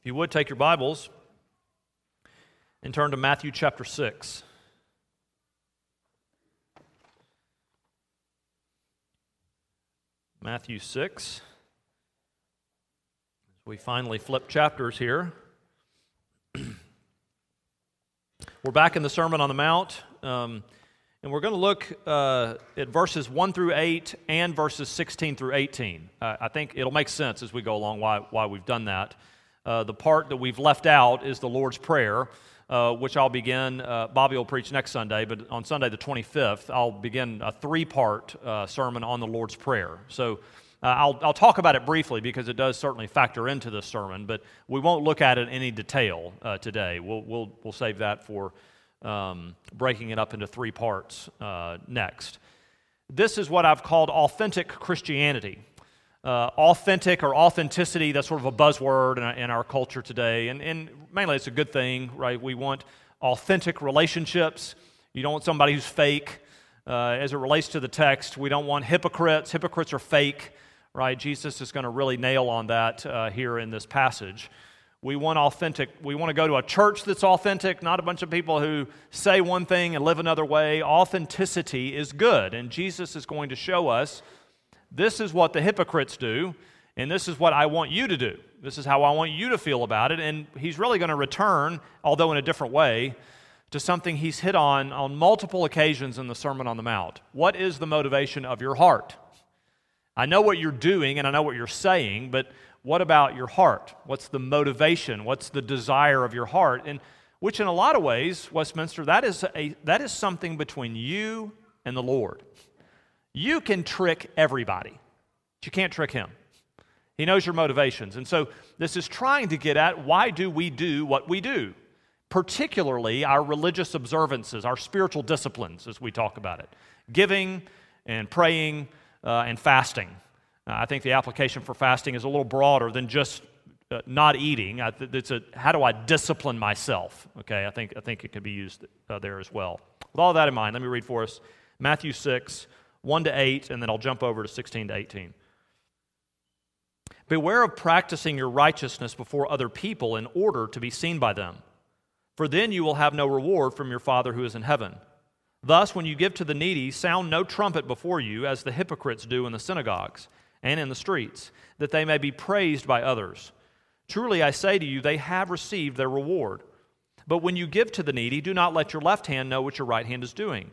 If you would take your Bibles and turn to Matthew chapter 6. Matthew 6. We finally flip chapters here. We're back in the Sermon on the Mount, um, and we're going to look uh, at verses 1 through 8 and verses 16 through 18. Uh, I think it'll make sense as we go along why, why we've done that. Uh, the part that we've left out is the Lord's Prayer, uh, which I'll begin. Uh, Bobby will preach next Sunday, but on Sunday the 25th, I'll begin a three part uh, sermon on the Lord's Prayer. So uh, I'll, I'll talk about it briefly because it does certainly factor into this sermon, but we won't look at it in any detail uh, today. We'll, we'll, we'll save that for um, breaking it up into three parts next. This is what I've called authentic Christianity uh, authentic or authenticity, that's sort of a buzzword in in our culture today. And, and, mainly it's a good thing, right? We want authentic relationships. You don't want somebody who's fake. Uh, as it relates to the text, we don't want hypocrites. Hypocrites are fake, right? Jesus is going to really nail on that uh, here in this passage. We want authentic. We want to go to a church that's authentic, not a bunch of people who say one thing and live another way. Authenticity is good, and Jesus is going to show us this is what the hypocrites do, and this is what I want you to do. This is how I want you to feel about it. And he's really going to return, although in a different way, to something he's hit on on multiple occasions in the Sermon on the Mount. What is the motivation of your heart? I know what you're doing and I know what you're saying, but what about your heart? What's the motivation? What's the desire of your heart? And which, in a lot of ways, Westminster, that is, a, that is something between you and the Lord. You can trick everybody, but you can't trick him. He knows your motivations. And so this is trying to get at why do we do what we do? Particularly our religious observances, our spiritual disciplines, as we talk about it giving and praying uh, and fasting. Uh, I think the application for fasting is a little broader than just uh, not eating. it's a, how do I discipline myself? Okay, I think, I think it could be used uh, there as well. With all that in mind, let me read for us Matthew 6, 1 to 8, and then I'll jump over to 16 to 18. Beware of practicing your righteousness before other people in order to be seen by them, for then you will have no reward from your Father who is in heaven. Thus, when you give to the needy, sound no trumpet before you, as the hypocrites do in the synagogues and in the streets, that they may be praised by others. Truly, I say to you, they have received their reward. But when you give to the needy, do not let your left hand know what your right hand is doing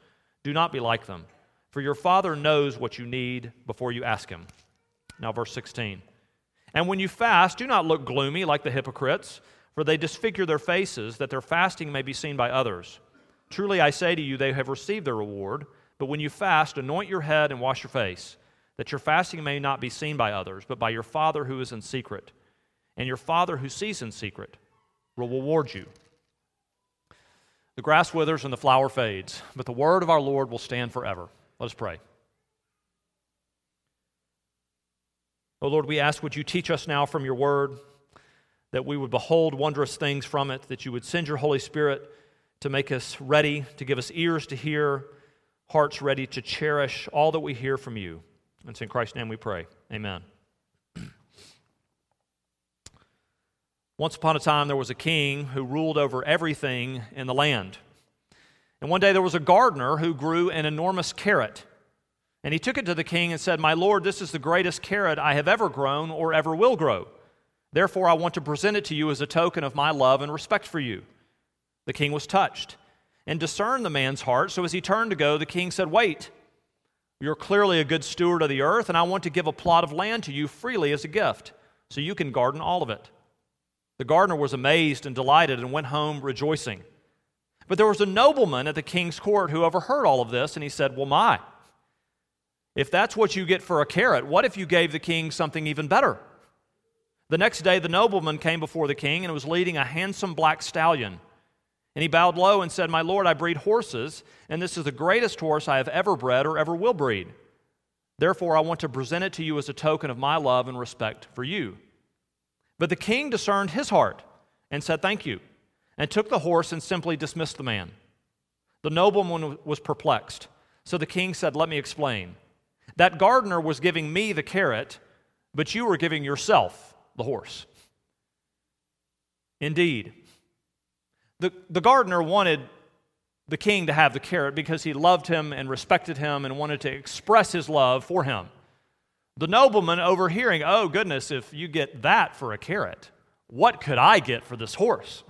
Do not be like them, for your Father knows what you need before you ask Him. Now, verse 16. And when you fast, do not look gloomy like the hypocrites, for they disfigure their faces, that their fasting may be seen by others. Truly, I say to you, they have received their reward. But when you fast, anoint your head and wash your face, that your fasting may not be seen by others, but by your Father who is in secret. And your Father who sees in secret will reward you. The grass withers and the flower fades, but the word of our Lord will stand forever. Let us pray. Oh Lord, we ask, would you teach us now from your word, that we would behold wondrous things from it, that you would send your Holy Spirit to make us ready, to give us ears to hear, hearts ready to cherish all that we hear from you. And it's in Christ's name we pray. Amen. Once upon a time, there was a king who ruled over everything in the land. And one day there was a gardener who grew an enormous carrot. And he took it to the king and said, My lord, this is the greatest carrot I have ever grown or ever will grow. Therefore, I want to present it to you as a token of my love and respect for you. The king was touched and discerned the man's heart. So as he turned to go, the king said, Wait, you're clearly a good steward of the earth, and I want to give a plot of land to you freely as a gift, so you can garden all of it. The gardener was amazed and delighted and went home rejoicing. But there was a nobleman at the king's court who overheard all of this, and he said, Well, my, if that's what you get for a carrot, what if you gave the king something even better? The next day, the nobleman came before the king and was leading a handsome black stallion. And he bowed low and said, My lord, I breed horses, and this is the greatest horse I have ever bred or ever will breed. Therefore, I want to present it to you as a token of my love and respect for you. But the king discerned his heart and said, Thank you, and took the horse and simply dismissed the man. The nobleman was perplexed. So the king said, Let me explain. That gardener was giving me the carrot, but you were giving yourself the horse. Indeed, the, the gardener wanted the king to have the carrot because he loved him and respected him and wanted to express his love for him. The nobleman, overhearing, oh goodness, if you get that for a carrot, what could I get for this horse?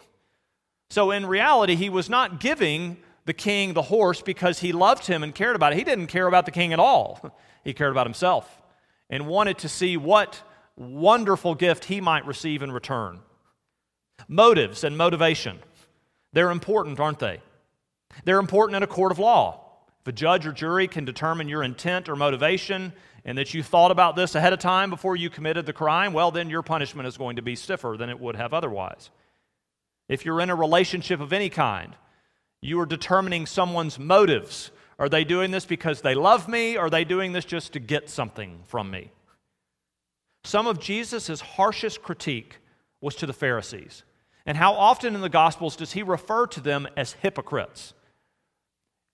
So, in reality, he was not giving the king the horse because he loved him and cared about it. He didn't care about the king at all. He cared about himself and wanted to see what wonderful gift he might receive in return. Motives and motivation. They're important, aren't they? They're important in a court of law. If a judge or jury can determine your intent or motivation and that you thought about this ahead of time before you committed the crime, well, then your punishment is going to be stiffer than it would have otherwise. If you're in a relationship of any kind, you are determining someone's motives. Are they doing this because they love me? Or are they doing this just to get something from me? Some of Jesus' harshest critique was to the Pharisees. And how often in the Gospels does he refer to them as hypocrites?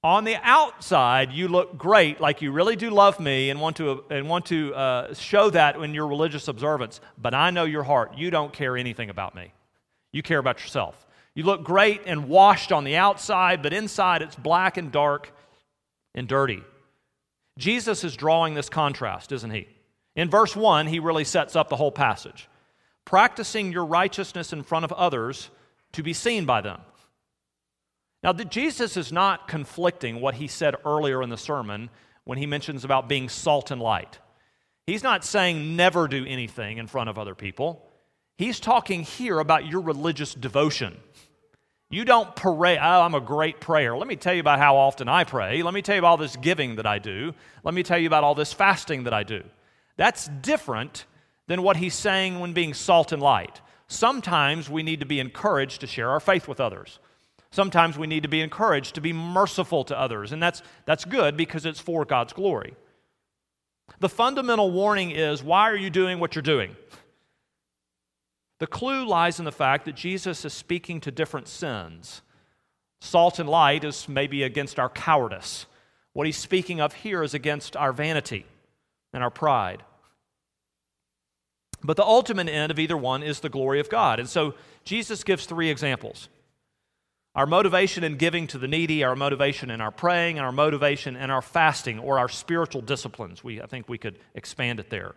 On the outside, you look great, like you really do love me and want to, and want to uh, show that in your religious observance. But I know your heart. You don't care anything about me. You care about yourself. You look great and washed on the outside, but inside it's black and dark and dirty. Jesus is drawing this contrast, isn't he? In verse 1, he really sets up the whole passage. Practicing your righteousness in front of others to be seen by them. Now, Jesus is not conflicting what he said earlier in the sermon when he mentions about being salt and light. He's not saying never do anything in front of other people. He's talking here about your religious devotion. You don't pray, oh, I'm a great prayer. Let me tell you about how often I pray. Let me tell you about all this giving that I do. Let me tell you about all this fasting that I do. That's different than what he's saying when being salt and light. Sometimes we need to be encouraged to share our faith with others. Sometimes we need to be encouraged to be merciful to others, and that's, that's good because it's for God's glory. The fundamental warning is why are you doing what you're doing? The clue lies in the fact that Jesus is speaking to different sins. Salt and light is maybe against our cowardice. What he's speaking of here is against our vanity and our pride. But the ultimate end of either one is the glory of God. And so Jesus gives three examples our motivation in giving to the needy, our motivation in our praying, our motivation in our fasting or our spiritual disciplines. We, I think we could expand it there.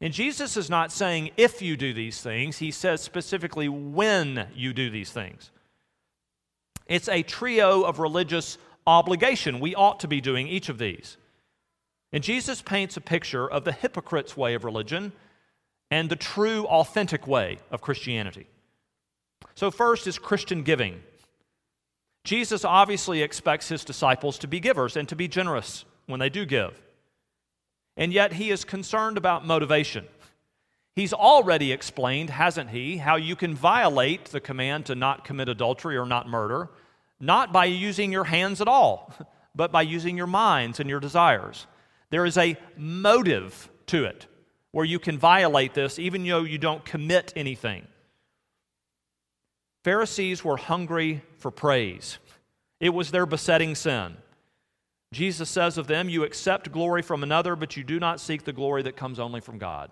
And Jesus is not saying if you do these things, he says specifically when you do these things. It's a trio of religious obligation. We ought to be doing each of these. And Jesus paints a picture of the hypocrite's way of religion and the true, authentic way of Christianity. So, first is Christian giving. Jesus obviously expects his disciples to be givers and to be generous when they do give. And yet, he is concerned about motivation. He's already explained, hasn't he, how you can violate the command to not commit adultery or not murder, not by using your hands at all, but by using your minds and your desires. There is a motive to it where you can violate this even though you don't commit anything. Pharisees were hungry for praise, it was their besetting sin. Jesus says of them, You accept glory from another, but you do not seek the glory that comes only from God.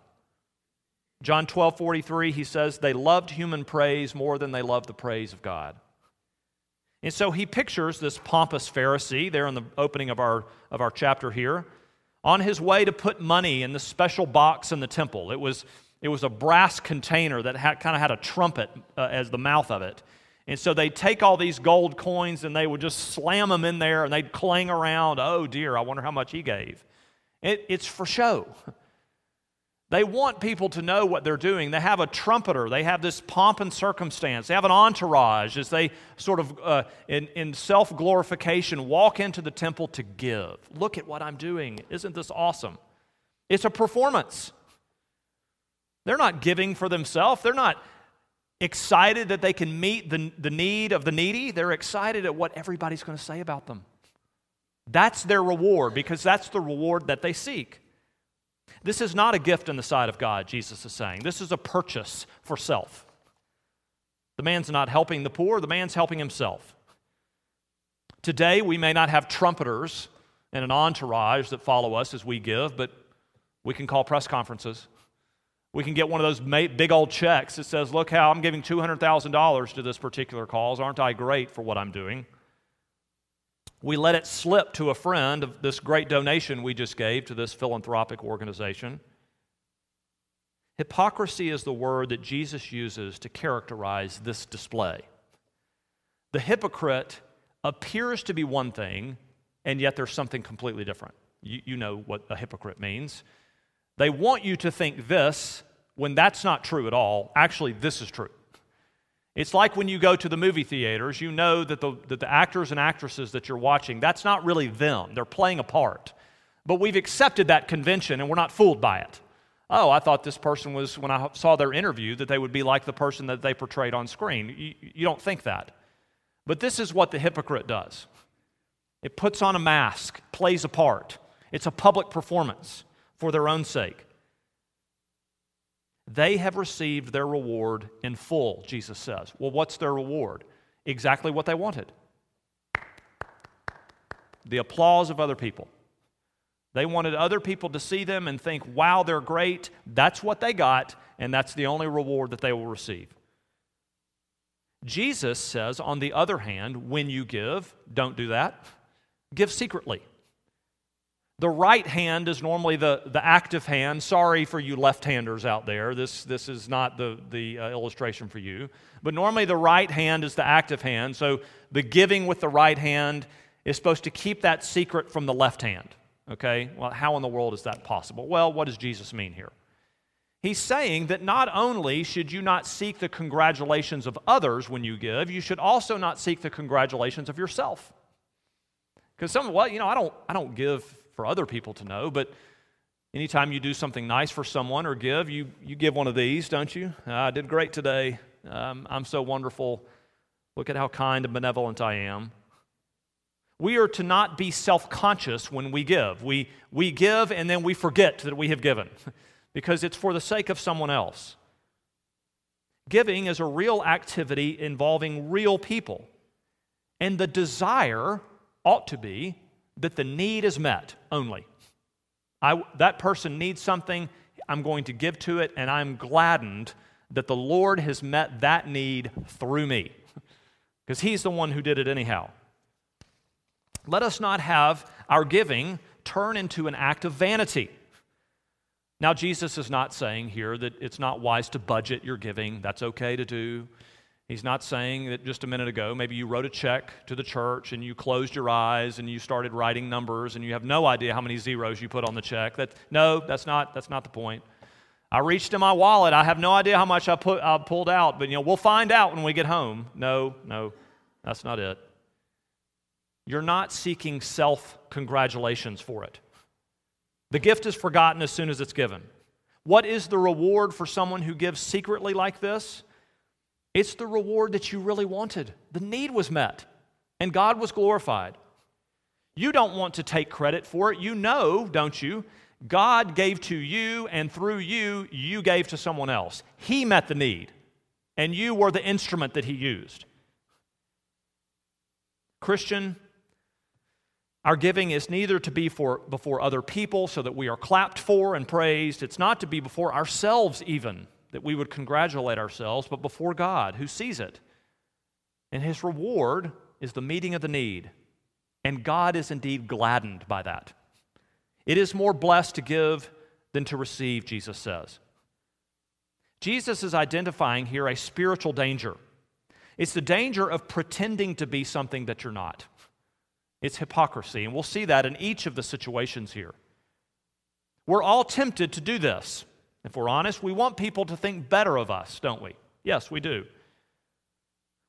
John 12 43, he says, They loved human praise more than they loved the praise of God. And so he pictures this pompous Pharisee there in the opening of our, of our chapter here on his way to put money in the special box in the temple. It was, it was a brass container that had, kind of had a trumpet uh, as the mouth of it. And so they'd take all these gold coins and they would just slam them in there and they'd clang around. Oh dear, I wonder how much he gave. It, it's for show. They want people to know what they're doing. They have a trumpeter. They have this pomp and circumstance. They have an entourage as they sort of, uh, in, in self glorification, walk into the temple to give. Look at what I'm doing. Isn't this awesome? It's a performance. They're not giving for themselves. They're not excited that they can meet the, the need of the needy. They're excited at what everybody's going to say about them. That's their reward because that's the reward that they seek. This is not a gift in the sight of God, Jesus is saying. This is a purchase for self. The man's not helping the poor, the man's helping himself. Today, we may not have trumpeters and an entourage that follow us as we give, but we can call press conferences. We can get one of those big old checks that says, Look how I'm giving $200,000 to this particular cause. Aren't I great for what I'm doing? We let it slip to a friend of this great donation we just gave to this philanthropic organization. Hypocrisy is the word that Jesus uses to characterize this display. The hypocrite appears to be one thing, and yet there's something completely different. You, you, know what a hypocrite means. They want you to think this when that's not true at all. Actually, this is true. It's like when you go to the movie theaters, you know that the, that the actors and actresses that you're watching, that's not really them. They're playing a part. But we've accepted that convention and we're not fooled by it oh, I thought this person was, when I saw their interview, that they would be like the person that they portrayed on screen. You, you don't think that. But this is what the hypocrite does it puts on a mask, plays a part. It's a public performance for their own sake. They have received their reward in full, Jesus says. Well, what's their reward? Exactly what they wanted the applause of other people. They wanted other people to see them and think, wow, they're great. That's what they got, and that's the only reward that they will receive. Jesus says, on the other hand, when you give, don't do that. Give secretly. The right hand is normally the, the active hand. Sorry for you left handers out there. This, this is not the, the uh, illustration for you. But normally the right hand is the active hand. So the giving with the right hand is supposed to keep that secret from the left hand. Okay, well, how in the world is that possible? Well, what does Jesus mean here? He's saying that not only should you not seek the congratulations of others when you give, you should also not seek the congratulations of yourself. Because some, well, you know, I don't, I don't give for other people to know, but anytime you do something nice for someone or give, you, you give one of these, don't you? Ah, I did great today. Um, I'm so wonderful. Look at how kind and benevolent I am. We are to not be self conscious when we give. We, we give and then we forget that we have given because it's for the sake of someone else. Giving is a real activity involving real people. And the desire ought to be that the need is met only. I, that person needs something, I'm going to give to it, and I'm gladdened that the Lord has met that need through me because He's the one who did it anyhow. Let us not have our giving turn into an act of vanity. Now, Jesus is not saying here that it's not wise to budget your giving. That's okay to do. He's not saying that just a minute ago, maybe you wrote a check to the church and you closed your eyes and you started writing numbers and you have no idea how many zeros you put on the check. That, no, that's not, that's not the point. I reached in my wallet. I have no idea how much I, put, I pulled out, but you know, we'll find out when we get home. No, no, that's not it you're not seeking self congratulations for it. The gift is forgotten as soon as it's given. What is the reward for someone who gives secretly like this? It's the reward that you really wanted. The need was met, and God was glorified. You don't want to take credit for it. You know, don't you? God gave to you, and through you, you gave to someone else. He met the need, and you were the instrument that He used. Christian, our giving is neither to be for, before other people so that we are clapped for and praised. It's not to be before ourselves, even, that we would congratulate ourselves, but before God who sees it. And his reward is the meeting of the need. And God is indeed gladdened by that. It is more blessed to give than to receive, Jesus says. Jesus is identifying here a spiritual danger. It's the danger of pretending to be something that you're not. It's hypocrisy. And we'll see that in each of the situations here. We're all tempted to do this. If we're honest, we want people to think better of us, don't we? Yes, we do.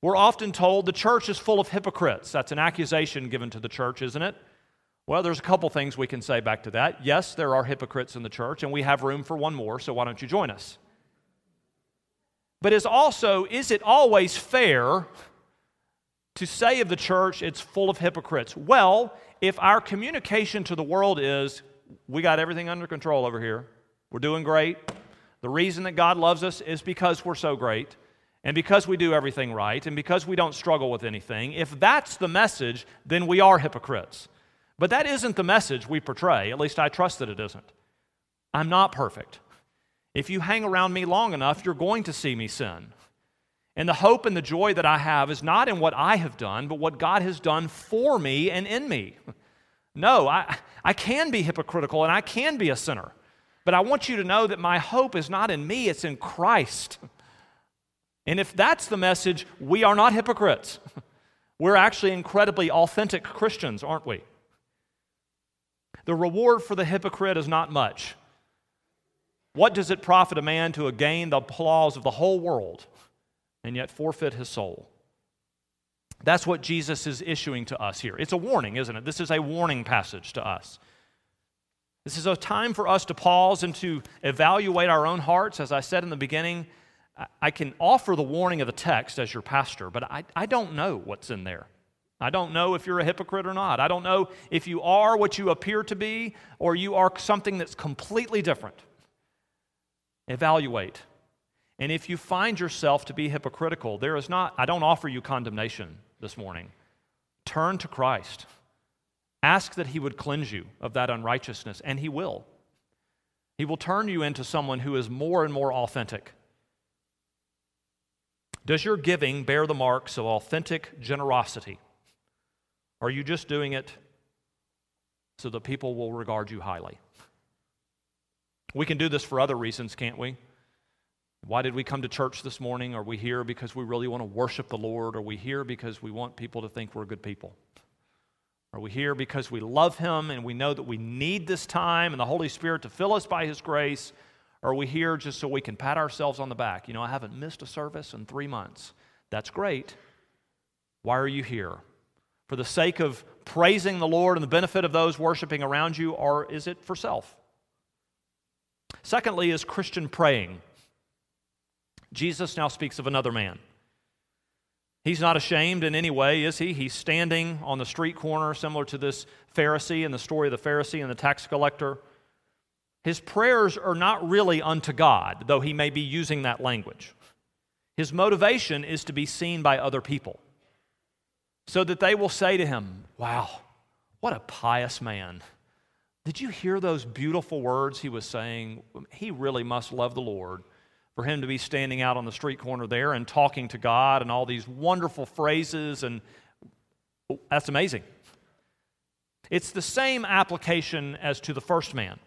We're often told the church is full of hypocrites. That's an accusation given to the church, isn't it? Well, there's a couple things we can say back to that. Yes, there are hypocrites in the church, and we have room for one more, so why don't you join us? but is also, is it always fair to say of the church it's full of hypocrites? Well, if our communication to the world is, we got everything under control over here, we're doing great, the reason that God loves us is because we're so great, and because we do everything right, and because we don't struggle with anything, if that's the message, then we are hypocrites. But that isn't the message we portray. At least I trust that it isn't. I'm not perfect. If you hang around me long enough, you're going to see me sin. And the hope and the joy that I have is not in what I have done, but what God has done for me and in me. No, I, I can be hypocritical and I can be a sinner. But I want you to know that my hope is not in me, it's in Christ. And if that's the message, we are not hypocrites. We're actually incredibly authentic Christians, aren't we? The reward for the hypocrite is not much. What does it profit a man to gain the applause of the whole world and yet forfeit his soul? That's what Jesus is issuing to us here. It's a warning, isn't it? This is a warning passage to us. This is a time for us to pause and to evaluate our own hearts. As I said in the beginning, I can offer the warning of the text as your pastor, but I, I don't know what's in there. I don't know if you're a hypocrite or not. I don't know if you are what you appear to be or you are something that's completely different. Evaluate. And if you find yourself to be hypocritical, there is not, I don't offer you condemnation this morning. Turn to Christ. Ask that He would cleanse you of that unrighteousness, and He will. He will turn you into someone who is more and more authentic does your giving bear the marks of authentic generosity? Are you just doing it so that people will regard you highly? We can do this for other reasons, can't we? Why did we come to church this morning? Are we here because we really want to worship the Lord? Are we here because we want people to think we're good people? Are we here because we love Him and we know that we need this time and the Holy Spirit to fill us by His grace? Or are we here just so we can pat ourselves on the back? You know, I haven't missed a service in three months. That's great. Why are you here? For the sake of praising the Lord and the benefit of those worshiping around you, or is it for self? Secondly, is Christian praying. Jesus now speaks of another man. He's not ashamed in any way, is he? He's standing on the street corner, similar to this Pharisee in the story of the Pharisee and the tax collector. His prayers are not really unto God, though he may be using that language. His motivation is to be seen by other people so that they will say to him, Wow, what a pious man. Did you hear those beautiful words he was saying? He really must love the Lord for him to be standing out on the street corner there and talking to God and all these wonderful phrases, and that's amazing. It's the same application as to the first man.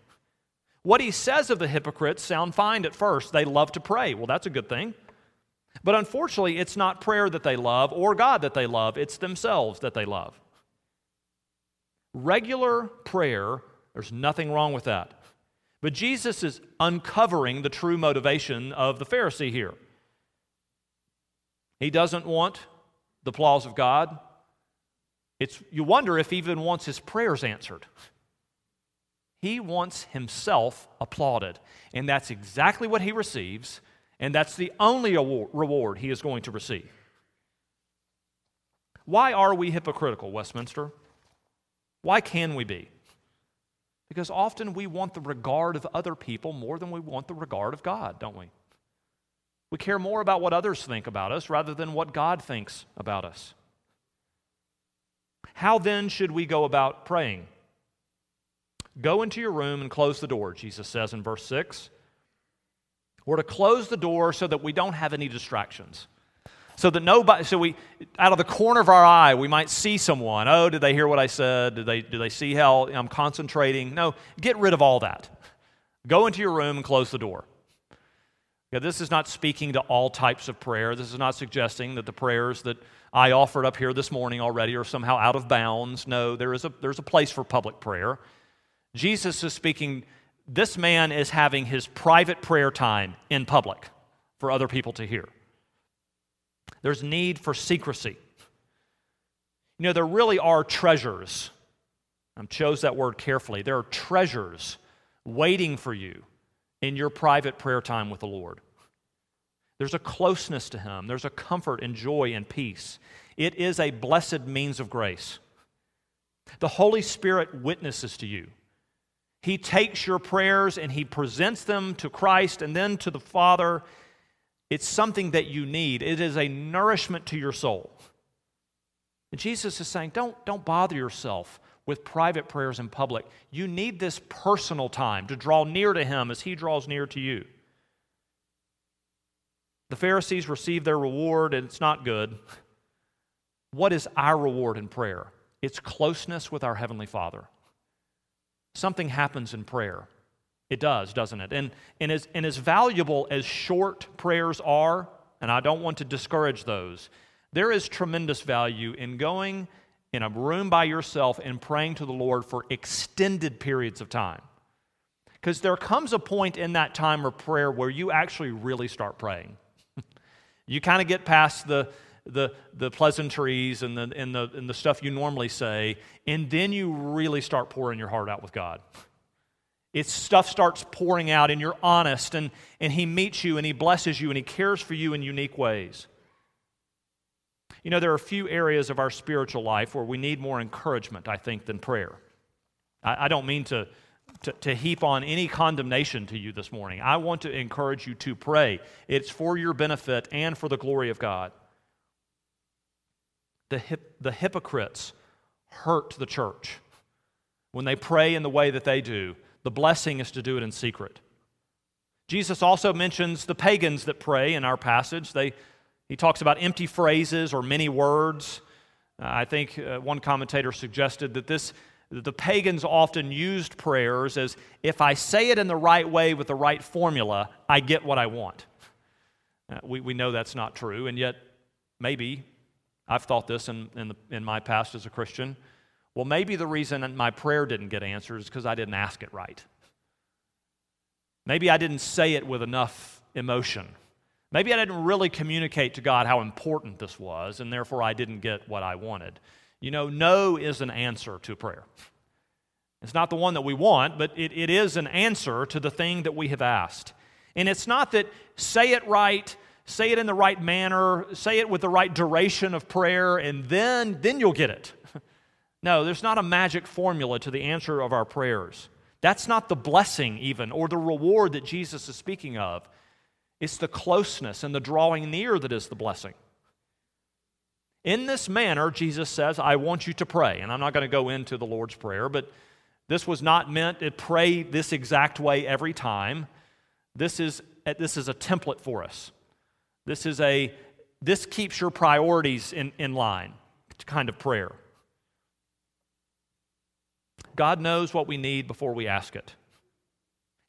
What he says of the hypocrites sound fine at first. They love to pray. Well, that's a good thing. But unfortunately, it's not prayer that they love or God that they love, it's themselves that they love. Regular prayer, there's nothing wrong with that. But Jesus is uncovering the true motivation of the Pharisee here. He doesn't want the applause of God. It's, you wonder if he even wants his prayers answered. He wants himself applauded. And that's exactly what he receives, and that's the only reward he is going to receive. Why are we hypocritical, Westminster? Why can we be? Because often we want the regard of other people more than we want the regard of God, don't we? We care more about what others think about us rather than what God thinks about us. How then should we go about praying? Go into your room and close the door, Jesus says in verse 6. We're to close the door so that we don't have any distractions. So that nobody, so we, out of the corner of our eye, we might see someone. Oh, did they hear what I said? Did they, did they see how I'm concentrating? No, get rid of all that. Go into your room and close the door. Yeah, this is not speaking to all types of prayer. This is not suggesting that the prayers that I offered up here this morning already are somehow out of bounds. No, there is a, there's a place for public prayer. Jesus is speaking, this man is having his private prayer time in public for other people to hear. There's need for secrecy. You know, there really are treasures. I chose that word carefully. There are treasures waiting for you in your private prayer time with the Lord. There's a closeness to Him, there's a comfort and joy and peace. It is a blessed means of grace. The Holy Spirit witnesses to you. He takes your prayers and He presents them to Christ and then to the Father. It's something that you need, it is a nourishment to your soul. And Jesus is saying, don't, don't bother yourself with private prayers in public. You need this personal time to draw near to Him as He draws near to you. The Pharisees receive their reward, and it's not good. What is our reward in prayer? It's closeness with our Heavenly Father. Something happens in prayer. It does, doesn't it? And, and, as, and as valuable as short prayers are, and I don't want to discourage those, there is tremendous value in going in a room by yourself and praying to the Lord for extended periods of time. Because there comes a point in that time of prayer where you actually really start praying. You kind of get past the, the, the pleasantries and the, and, the, and the stuff you normally say, and then you really start pouring your heart out with God. It's stuff starts pouring out, and you're honest, and, and He meets you, and He blesses you, and He cares for you in unique ways. You know, there are a few areas of our spiritual life where we need more encouragement, I think, than prayer. I, I don't mean to to, to heap on any condemnation to you this morning. I want to encourage you to pray. It's for your benefit and for the glory of God. The, hip, the hypocrites hurt the church when they pray in the way that they do. The blessing is to do it in secret. Jesus also mentions the pagans that pray in our passage. They, he talks about empty phrases or many words. Uh, I think uh, one commentator suggested that this the pagans often used prayers as if I say it in the right way with the right formula, I get what I want. Uh, we, we know that's not true, and yet maybe I've thought this in, in, the, in my past as a Christian. Well, maybe the reason my prayer didn't get answered is because I didn't ask it right. Maybe I didn't say it with enough emotion. Maybe I didn't really communicate to God how important this was, and therefore I didn't get what I wanted. You know, no is an answer to prayer. It's not the one that we want, but it, it is an answer to the thing that we have asked. And it's not that say it right, say it in the right manner, say it with the right duration of prayer, and then, then you'll get it. No, there's not a magic formula to the answer of our prayers. That's not the blessing, even, or the reward that Jesus is speaking of. It's the closeness and the drawing near that is the blessing. In this manner, Jesus says, I want you to pray. And I'm not going to go into the Lord's Prayer, but this was not meant to pray this exact way every time. This is, this is a template for us. This is a this keeps your priorities in, in line kind of prayer. God knows what we need before we ask it.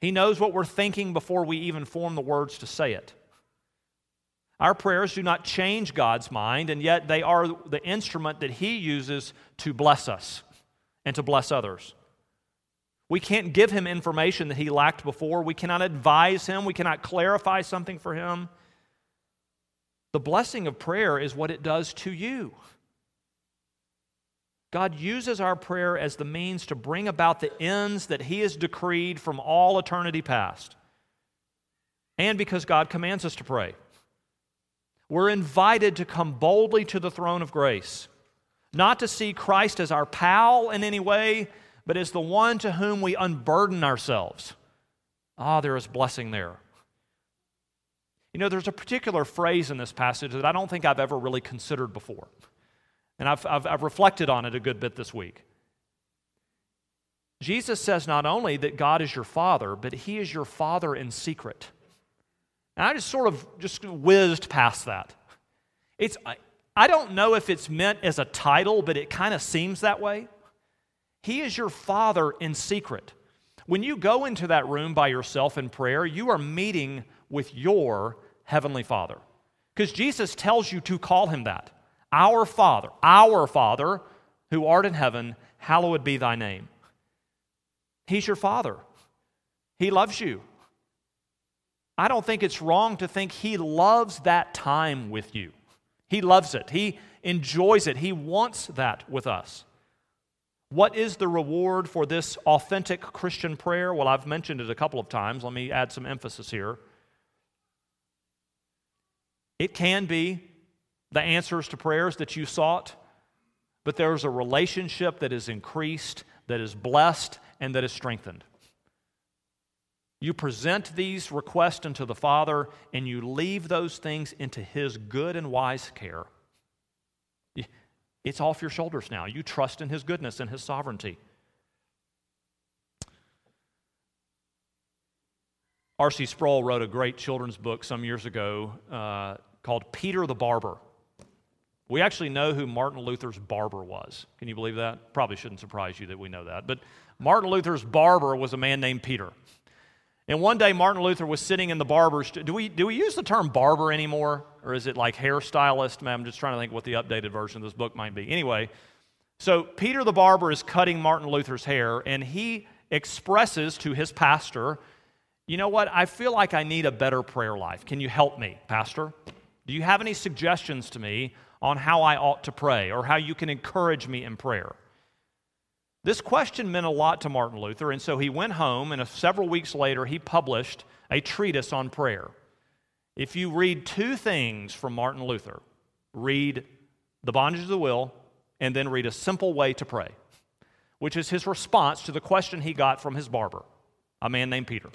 He knows what we're thinking before we even form the words to say it. Our prayers do not change God's mind, and yet they are the instrument that He uses to bless us and to bless others. We can't give Him information that He lacked before. We cannot advise Him. We cannot clarify something for Him. The blessing of prayer is what it does to you. God uses our prayer as the means to bring about the ends that He has decreed from all eternity past. And because God commands us to pray. We're invited to come boldly to the throne of grace, not to see Christ as our pal in any way, but as the one to whom we unburden ourselves. Ah, there is blessing there. You know, there's a particular phrase in this passage that I don't think I've ever really considered before. And I've, I've, I've reflected on it a good bit this week. Jesus says not only that God is your father, but he is your father in secret. And I just sort of just whizzed past that. It's, I don't know if it's meant as a title, but it kind of seems that way. He is your Father in secret. When you go into that room by yourself in prayer, you are meeting with your Heavenly Father. Because Jesus tells you to call Him that. Our Father, our Father, who art in heaven, hallowed be thy name. He's your Father. He loves you. I don't think it's wrong to think He loves that time with you. He loves it, He enjoys it, He wants that with us. What is the reward for this authentic Christian prayer? Well, I've mentioned it a couple of times. Let me add some emphasis here. It can be the answers to prayers that you sought, but there's a relationship that is increased, that is blessed, and that is strengthened. You present these requests unto the Father, and you leave those things into His good and wise care. It's off your shoulders now. You trust in His goodness and His sovereignty. R.C. Sproul wrote a great children's book some years ago uh, called Peter the Barber. We actually know who Martin Luther's barber was. Can you believe that? Probably shouldn't surprise you that we know that. But Martin Luther's barber was a man named Peter. And one day, Martin Luther was sitting in the barber's. Do we, do we use the term barber anymore? Or is it like hairstylist? Man, I'm just trying to think what the updated version of this book might be. Anyway, so Peter the barber is cutting Martin Luther's hair, and he expresses to his pastor, You know what? I feel like I need a better prayer life. Can you help me, Pastor? Do you have any suggestions to me on how I ought to pray or how you can encourage me in prayer? This question meant a lot to Martin Luther, and so he went home, and several weeks later, he published a treatise on prayer. If you read two things from Martin Luther, read The Bondage of the Will, and then read A Simple Way to Pray, which is his response to the question he got from his barber, a man named Peter.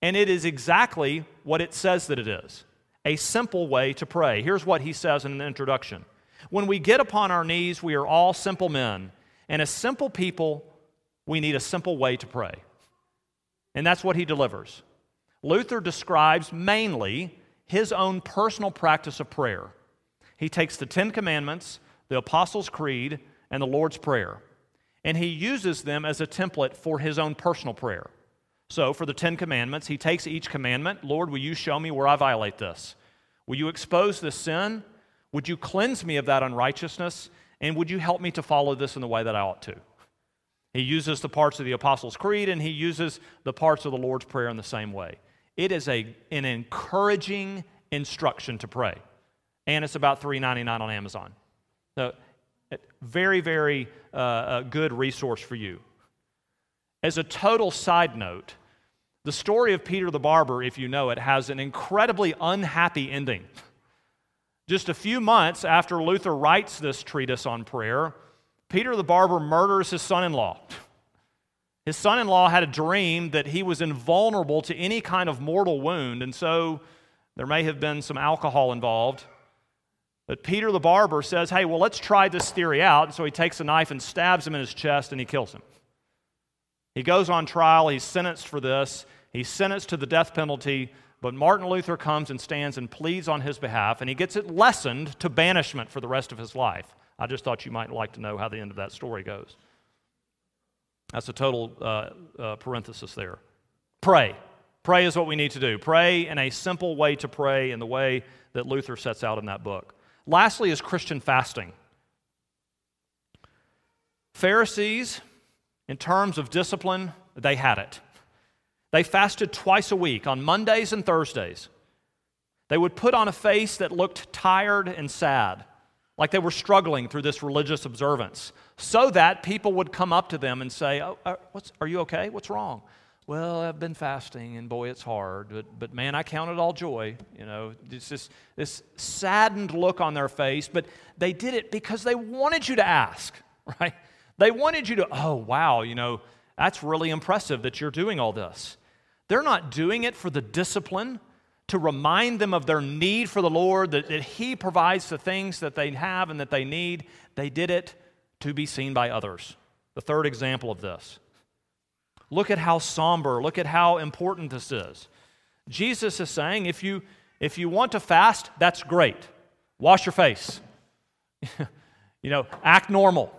And it is exactly what it says that it is a simple way to pray. Here's what he says in the introduction When we get upon our knees, we are all simple men and as simple people, we need a simple way to pray. And that's what he delivers. Luther describes mainly his own personal practice of prayer. He takes the Ten Commandments, the Apostles' Creed, and the Lord's Prayer, and he uses them as a template for his own personal prayer. So, for the Ten Commandments, he takes each commandment Lord, will you show me where I violate this? Will you expose this sin? Would you cleanse me of that unrighteousness? And would you help me to follow this in the way that I ought to? He uses the parts of the Apostles' Creed and he uses the parts of the Lord's Prayer in the same way. It is a, an encouraging instruction to pray. And it's about $3.99 on Amazon. So, a very, very uh, good resource for you. As a total side note, the story of Peter the Barber, if you know it, has an incredibly unhappy ending. Just a few months after Luther writes this treatise on prayer, Peter the barber murders his son in law. His son in law had a dream that he was invulnerable to any kind of mortal wound, and so there may have been some alcohol involved. But Peter the barber says, Hey, well, let's try this theory out. And so he takes a knife and stabs him in his chest and he kills him. He goes on trial. He's sentenced for this. He's sentenced to the death penalty. But Martin Luther comes and stands and pleads on his behalf, and he gets it lessened to banishment for the rest of his life. I just thought you might like to know how the end of that story goes. That's a total uh, uh, parenthesis there. Pray. Pray is what we need to do. Pray in a simple way to pray, in the way that Luther sets out in that book. Lastly, is Christian fasting. Pharisees, in terms of discipline, they had it. They fasted twice a week, on Mondays and Thursdays. They would put on a face that looked tired and sad, like they were struggling through this religious observance, so that people would come up to them and say, oh, uh, Are you okay? What's wrong? Well, I've been fasting, and boy, it's hard. But, but man, I count it all joy. You know, it's this, this saddened look on their face, but they did it because they wanted you to ask, right? They wanted you to, oh, wow, you know, that's really impressive that you're doing all this. They're not doing it for the discipline to remind them of their need for the Lord, that, that He provides the things that they have and that they need. They did it to be seen by others. The third example of this. Look at how somber, look at how important this is. Jesus is saying if you, if you want to fast, that's great. Wash your face. you know, act normal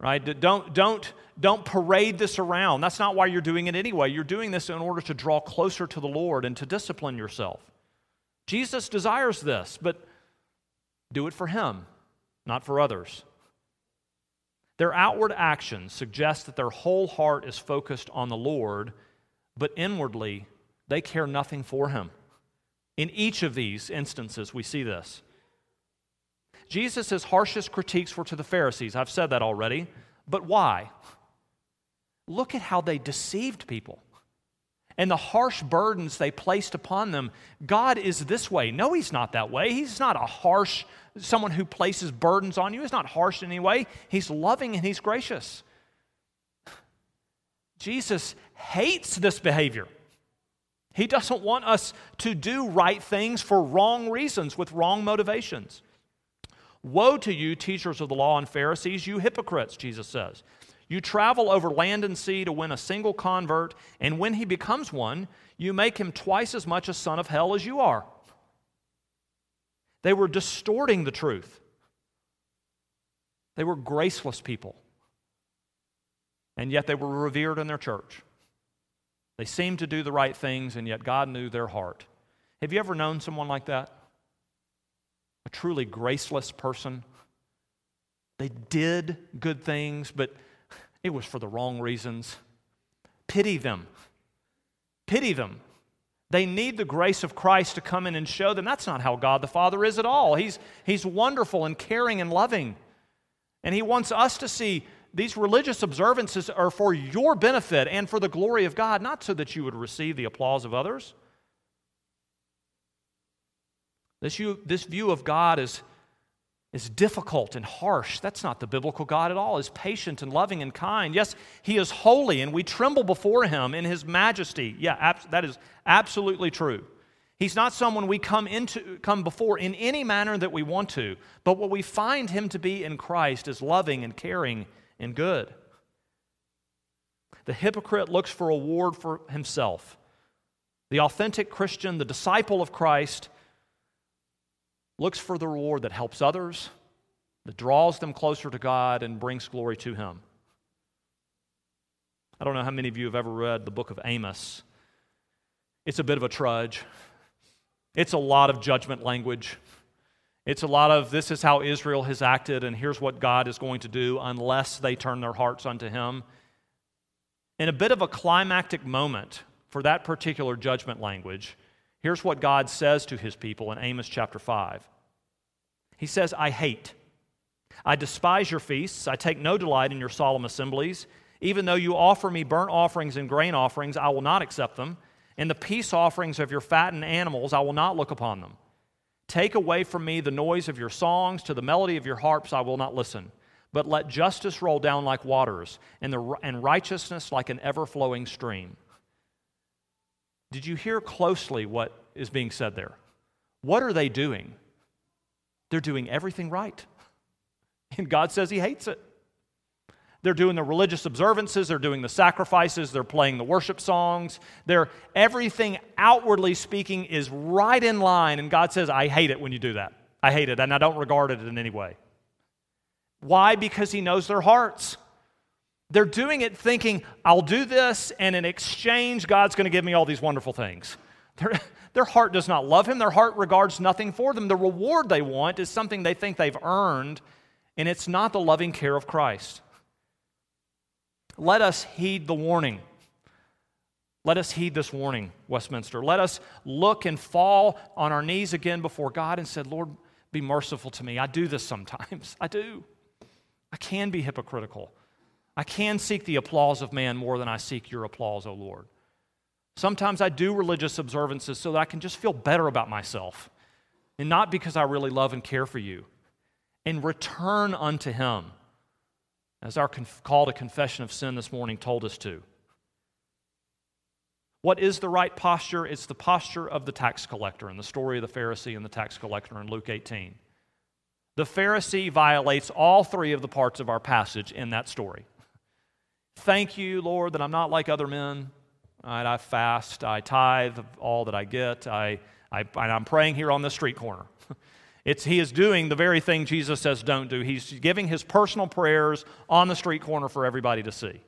right? Don't, don't, don't parade this around. That's not why you're doing it anyway. You're doing this in order to draw closer to the Lord and to discipline yourself. Jesus desires this, but do it for Him, not for others. Their outward actions suggest that their whole heart is focused on the Lord, but inwardly, they care nothing for Him. In each of these instances, we see this. Jesus' harshest critiques were to the Pharisees. I've said that already. But why? Look at how they deceived people. and the harsh burdens they placed upon them. God is this way. No, He's not that way. He's not a harsh, someone who places burdens on you. He's not harsh in any way. He's loving and He's gracious. Jesus hates this behavior. He doesn't want us to do right things for wrong reasons, with wrong motivations. Woe to you, teachers of the law and Pharisees, you hypocrites, Jesus says. You travel over land and sea to win a single convert, and when he becomes one, you make him twice as much a son of hell as you are. They were distorting the truth. They were graceless people, and yet they were revered in their church. They seemed to do the right things, and yet God knew their heart. Have you ever known someone like that? Truly graceless person? They did good things, but it was for the wrong reasons. Pity them. Pity them. They need the grace of Christ to come in and show them that's not how God the Father is at all. He's, he's wonderful and caring and loving. And He wants us to see these religious observances are for your benefit and for the glory of God, not so that you would receive the applause of others. This, you, this view of God is, is difficult and harsh. That's not the biblical God at all. He's patient and loving and kind. Yes, He is holy, and we tremble before Him in His majesty. Yeah, ab- that is absolutely true. He's not someone we come into come before in any manner that we want to, but what we find him to be in Christ is loving and caring and good. The hypocrite looks for reward for himself. The authentic Christian, the disciple of Christ, looks for the reward that helps others, that draws them closer to God, and brings glory to Him. I don't know how many of you have ever read the book of Amos. It's a bit of a trudge, it's a lot of judgment language. It's a lot of this is how Israel has acted, and here's what God is going to do unless they turn their hearts unto Him. In a bit of a climactic moment for that particular judgment language, here's what God says to His people in Amos chapter 5. He says, I hate, I despise your feasts, I take no delight in your solemn assemblies. Even though you offer me burnt offerings and grain offerings, I will not accept them. And the peace offerings of your fattened animals, I will not look upon them. Take away from me the noise of your songs, to the melody of your harps I will not listen. But let justice roll down like waters, and, the, and righteousness like an ever flowing stream. Did you hear closely what is being said there? What are they doing? They're doing everything right. And God says He hates it. They're doing the religious observances, they're doing the sacrifices, they're playing the worship songs. They're everything outwardly speaking is right in line and God says, "I hate it when you do that. I hate it and I don't regard it in any way." Why? Because he knows their hearts. They're doing it thinking, I'll do this, and in exchange, God's going to give me all these wonderful things. Their, their heart does not love Him. Their heart regards nothing for them. The reward they want is something they think they've earned, and it's not the loving care of Christ let us heed the warning. Let us heed this warning, Westminster. Let us look and fall on our knees again before God and said, Lord, be merciful to me. I do this sometimes. I do. I can be hypocritical. I can seek the applause of man more than I seek your applause, O Lord. Sometimes I do religious observances so that I can just feel better about myself, and not because I really love and care for you, and return unto Him as our conf- call to confession of sin this morning told us to. What is the right posture? It's the posture of the tax collector in the story of the Pharisee and the tax collector in Luke 18. The Pharisee violates all three of the parts of our passage in that story. Thank you, Lord, that I'm not like other men. Right, I fast, I tithe all that I get, I, I, I'm praying here on the street corner. It's, he is doing the very thing Jesus says don't do. He's giving his personal prayers on the street corner for everybody to see.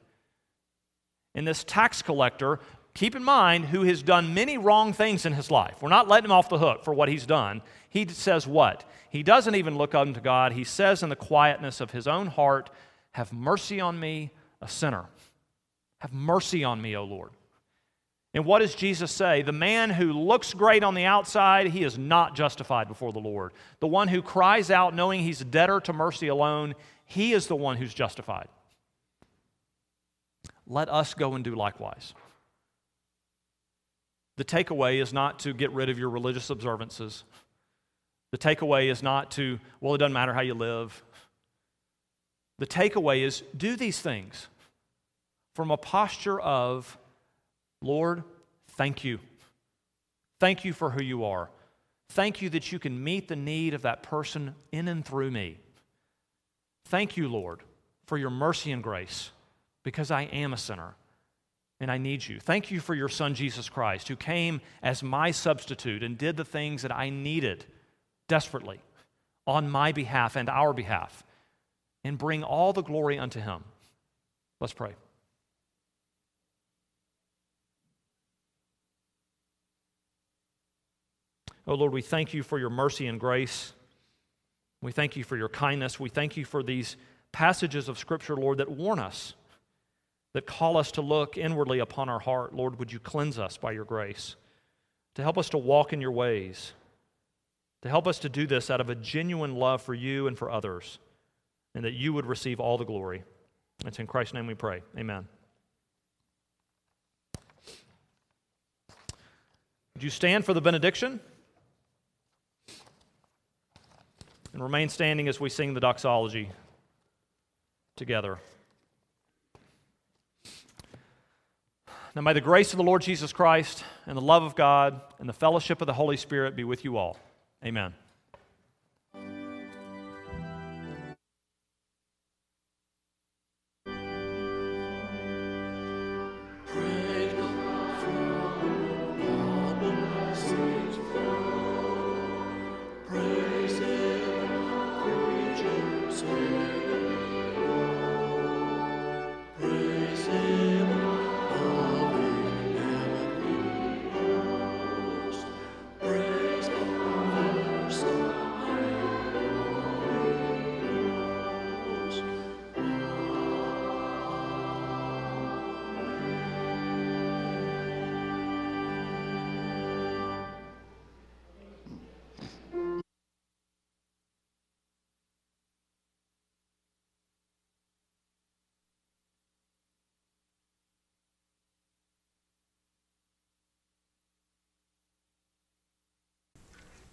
And this tax collector, keep in mind, who has done many wrong things in his life. We're not letting him off the hook for what he's done. He says what? He doesn't even look unto God. He says in the quietness of his own heart, Have mercy on me, a sinner. Have mercy on me, O Lord. And what does Jesus say? The man who looks great on the outside, he is not justified before the Lord. The one who cries out knowing he's a debtor to mercy alone, he is the one who's justified. Let us go and do likewise. The takeaway is not to get rid of your religious observances. The takeaway is not to, well, it doesn't matter how you live. The takeaway is do these things from a posture of, Lord, thank you. Thank you for who you are. Thank you that you can meet the need of that person in and through me. Thank you, Lord, for your mercy and grace because I am a sinner and I need you. Thank you for your Son, Jesus Christ, who came as my substitute and did the things that I needed desperately on my behalf and our behalf, and bring all the glory unto him. Let's pray. Oh Lord, we thank you for your mercy and grace. We thank you for your kindness. We thank you for these passages of Scripture, Lord, that warn us, that call us to look inwardly upon our heart. Lord, would you cleanse us by your grace, to help us to walk in your ways, to help us to do this out of a genuine love for you and for others, and that you would receive all the glory. It's in Christ's name we pray. Amen. Would you stand for the benediction? And remain standing as we sing the doxology together. Now, may the grace of the Lord Jesus Christ and the love of God and the fellowship of the Holy Spirit be with you all. Amen.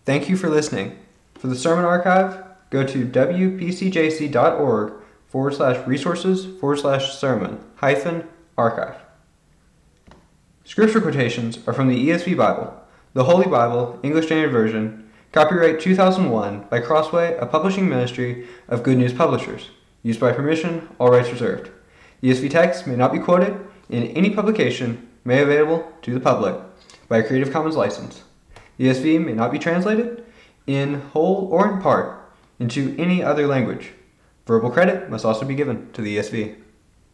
Thank you for listening. For the sermon archive, go to wpcjc.org forward slash resources forward slash sermon hyphen archive. Scripture quotations are from the ESV Bible, the Holy Bible, English Standard Version, copyright 2001 by Crossway, a publishing ministry of Good News Publishers. Used by permission, all rights reserved. ESV text may not be quoted in any publication made available to the public by a Creative Commons license. ESV may not be translated in whole or in part into any other language. Verbal credit must also be given to the ESV.